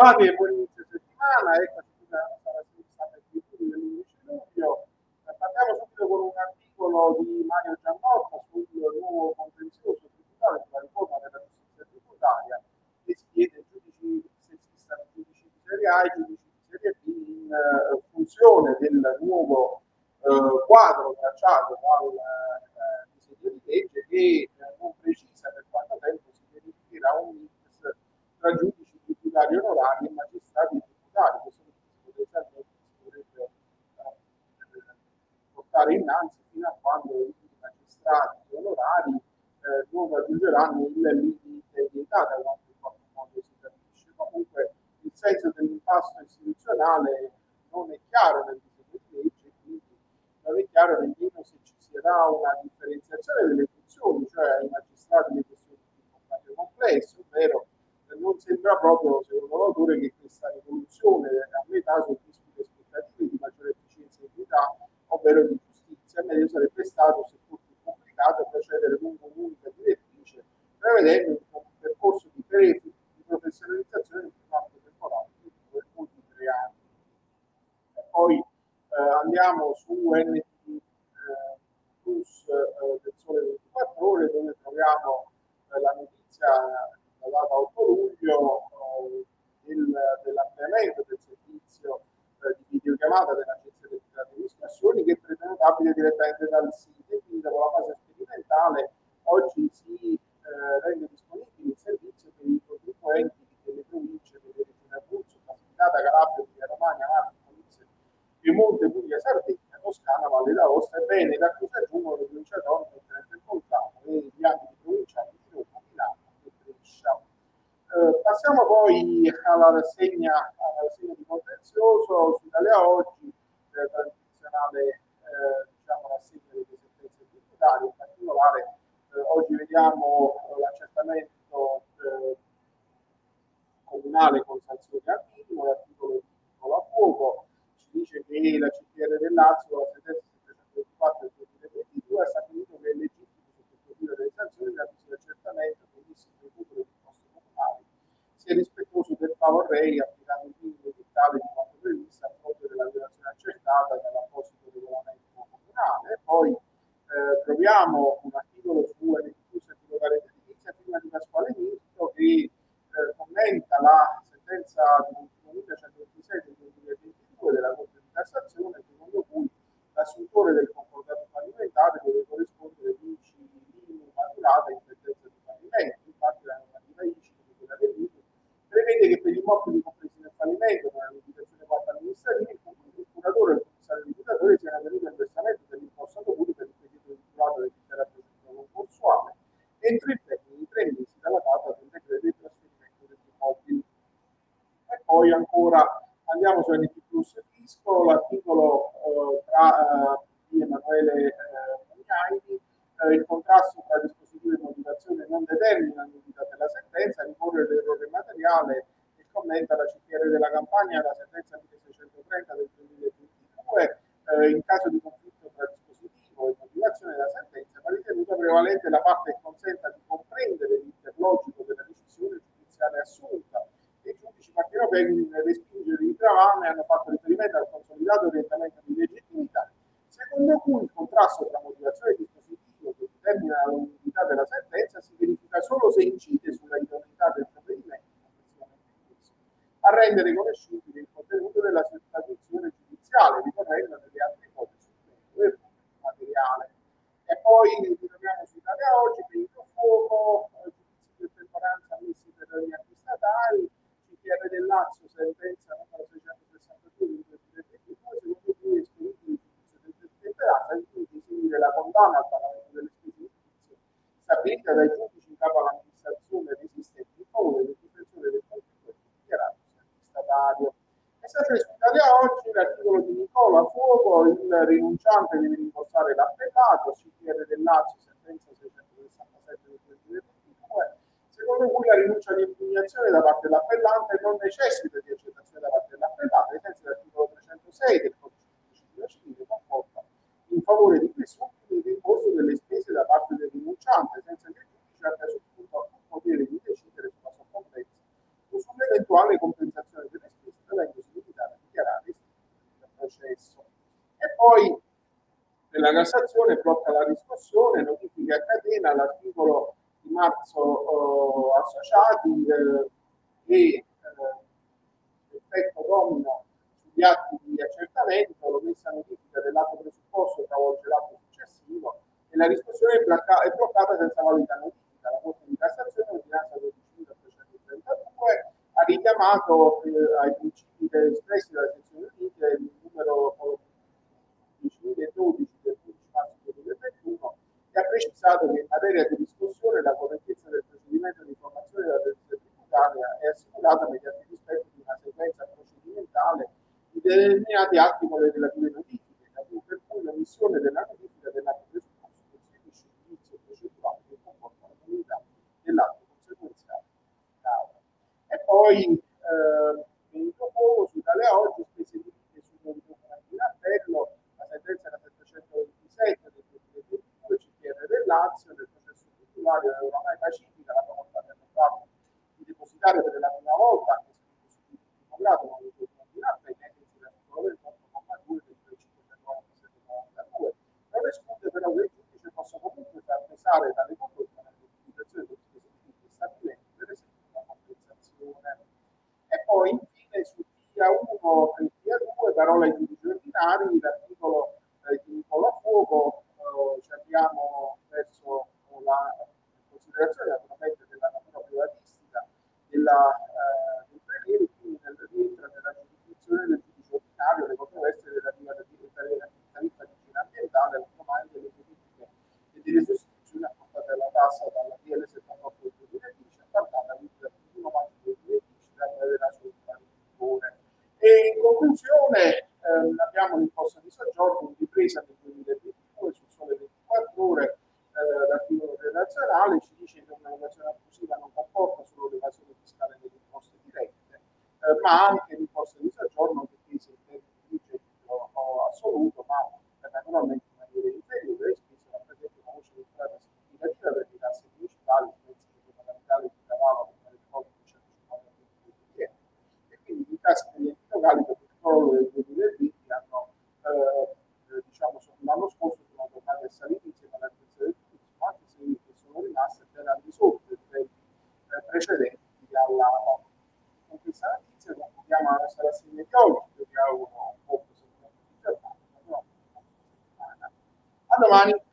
Bentrovati e buon inizio settimana, eccoci da stata dell'11 luglio. Partiamo subito con un articolo di Mario Giannotta sul nuovo contenzioso tributario sulla riforma della giustizia tributaria che si chiede giudici sessista, giudici di serie A e giudici di serie B in uh, funzione del nuovo uh, quadro tracciato dal uh, disegno di legge che non precisa per quanto tempo si verificherà un mix tra giudici tributari onorari e magistrati tributari, questo potenzialmente si dovrebbe eh, portare innanzi fino a quando i magistrati onorari eh, raggiungeranno il limite di età da quanto in qualche modo si capisce. Comunque il senso dell'impasto istituzionale non è chiaro nel disegno di legge, quindi non è chiaro nemmeno se ci sarà una differenziazione delle funzioni, cioè ai magistrati le questioni più complesse, ovvero non sembra proprio, secondo l'autore, che questa rivoluzione a metà soddisfi le aspettative di maggiore efficienza e equità, ovvero di giustizia. Meglio sarebbe stato, seppur più complicato, procedere lungo prevedendo un percorso di, pre- di professionalizzazione in un arco temporale di due o di tre anni. E poi eh, andiamo su NT eh, Plus eh, del Sole 24 Ore, dove troviamo eh, la notizia la data 8 luglio del, dell'ampliamento del servizio di videochiamata dell'Agenzia e Riscossioni che è prenotabile direttamente dal sito quindi dopo la fase sperimentale oggi si eh, rende disponibile il servizio per i contribuenti delle province delle regioni Abruzzo, Basilicata, Calabria, Emilia Romagna, Marco, Piemonte, Puglia, Sardegna, Toscana, Valle d'Aosta e bene da cui si aggiungono le province autonome, Trento e Bolzano e gli ambiti provinciali di Roma, Milano eh, passiamo poi alla rassegna, alla rassegna di contenzioso su Italia Oggi, eh, tradizionale eh, diciamo, rassegna delle sentenze tributarie, in particolare oggi vediamo l'accertamento eh, comunale con sanzioni minimo, l'articolo di a fuoco ci dice che la CTR del Lazio, la sentenza 724 del 2022, ha stabilito che è legittimo sotto il profilo delle sanzioni l'avviso di accertamento sia rispettoso del favor rei applicando il minimo dettale di quanto previsto a fronte della violazione accertata dall'apposito regolamento comunale. Poi eh, troviamo un articolo su NTQ Certificare Edilizia, prima di Pasquale Mirto, che eh, commenta la sentenza 21.126 del 2022 della Corte di Cassazione, secondo cui l'assuntore del concordato fallimentare deve corrispondere vici minimi maturata in sentenza di fallimento. Infatti la normativa ICI, quella dell'ICI, prevede che per gli immobili compresi nel fallimento, nella limitazione quattro amministrativa, il curatore e il commissario liquidatore siano tenuti al versamento dell'imposta dovuta per il periodo vincolato dell'intera concorsuale entro il termine di tre mesi dalla data del decreto di trasferimento degli immobili. E poi ancora andiamo su NT Plus e Fisco, l'articolo eh, tra eh, di Emanuele eh, Mugnaini, eh, il contrasto tra dispositivi di motivazione non determina l'unità della sentenza, ricorre l'errore materiale e commenta la CTR della campagna la sentenza 1630 del 2022 eh, in caso di conflitto tra dispositivo e motivazione della sentenza va ritenuta prevalente la parte che consenta di comprendere l'interlogico della decisione giudiziale assunta. E i giudici partenopei nel respingere il gravame hanno fatto riferimento al consolidato orientamento di legittimità secondo cui il contrasto tra motivazione e dispositivo che determina l'unità della sentenza si verifica solo se incide sulla idoneità del provvedimento a rendere conoscibile il contenuto della traduzione giudiziale, ricorrendo nelle altre ipotesi del materiale. E poi ritorniamo su Italia oggi, perito fuoco, giudizi di temporanza ammessi per gli atti statali, CTR del Lazio, sentenza numero 662 del 2022, secondo cui escludibile il giudizio di temperanza, in cui al pagamento delle spese di giudizio stabilita dai giudici in capo all'amministrazione resistente in favore del difensore del contribuente dichiarato statario. E sempre su Italia Oggi l'articolo di Nicola Fuoco, il rinunciante deve rimborsare l'appellato, CTR del Lazio, sentenza 667 del 2022, secondo cui la rinuncia di impugnazione da parte dell'appellante non necessita di accettazione da parte dell'appellante, ai sensi dell'articolo 306 del stesso. E poi nella Cassazione blocca la discussione, notifica a catena l'articolo di marzo oh, associati eh, e eh, l'effetto domino sugli atti di accertamento, l'omessa notifica dell'atto presupposto travolge l'atto successivo e la discussione è, blocca- è bloccata senza valida notifica. La Corte di Cassazione, ordinanza 12332, ha richiamato eh, ai principi espressi dalla precisato che in materia di discussione la correttezza del procedimento di informazione della giustizia tributaria è assicurata mediante il rispetto di una sequenza procedimentale di determinati atti con le relative notifiche, per cui l'omissione della notifica dell'atto presupposto costituisce inizio procedurale che comporta la comunità dell'atto conseguenziale. E poi eh, venuto fuoco su tale oggi specifiche sui documenti in appello, la sentenza era 727 del 2022 CPR del Lazio del tributario dell'Europa Pacifica, la facoltà del Stato di depositare per la prima volta, anche se non primo grado, i documenti in appello, ai sensi dell'articolo 28,2 del 597 non esclude però che il giudice possa comunque far pesare tale condotta nell'utilizzazione delle specifiche stabilendo per esempio e poi infine su TIA 1 e TIA 2, parola ai giudici ordinari, l'articolo eh, di Nicola Fuoco, eh, ci abbiamo verso la considerazione naturalmente della natura privatistica della, eh, del prelievo, quindi nel, rientra nella giurisdizione del giudice ordinario le controversie relative alla tariffa di igiene ambientale, al domani delle politiche e delle sostituzioni apportate alla tassa dalla DL 78 del 2010 a partire dal 1 maggio 2010 della sua E in conclusione ehm, abbiamo l'imposta di ripresa del 2022 sul sole 24 ore eh, l'articolo relazionale ci dice che una relazione abusiva non comporta solo l'evasione fiscale delle imposte dirette eh, ma anche l'imposta di soggiorno che pesa in termini di gettito assoluto ma eh, naturalmente in maniera inferiore e spesso rappresenta una voce di entrata significativa per le tasse municipali, fondamentali di cavallo come le cose quindi i tassi degli enti locali per il crollo del 2020 hanno, eh, diciamo, l'anno scorso sono tornati a salire insieme all'agenzia del turismo, anche se sono rimaste ben al di sotto dei livelli eh, precedenti alla Con questa notizia concludiamo la nostra rassegna di oggi, vi auguro un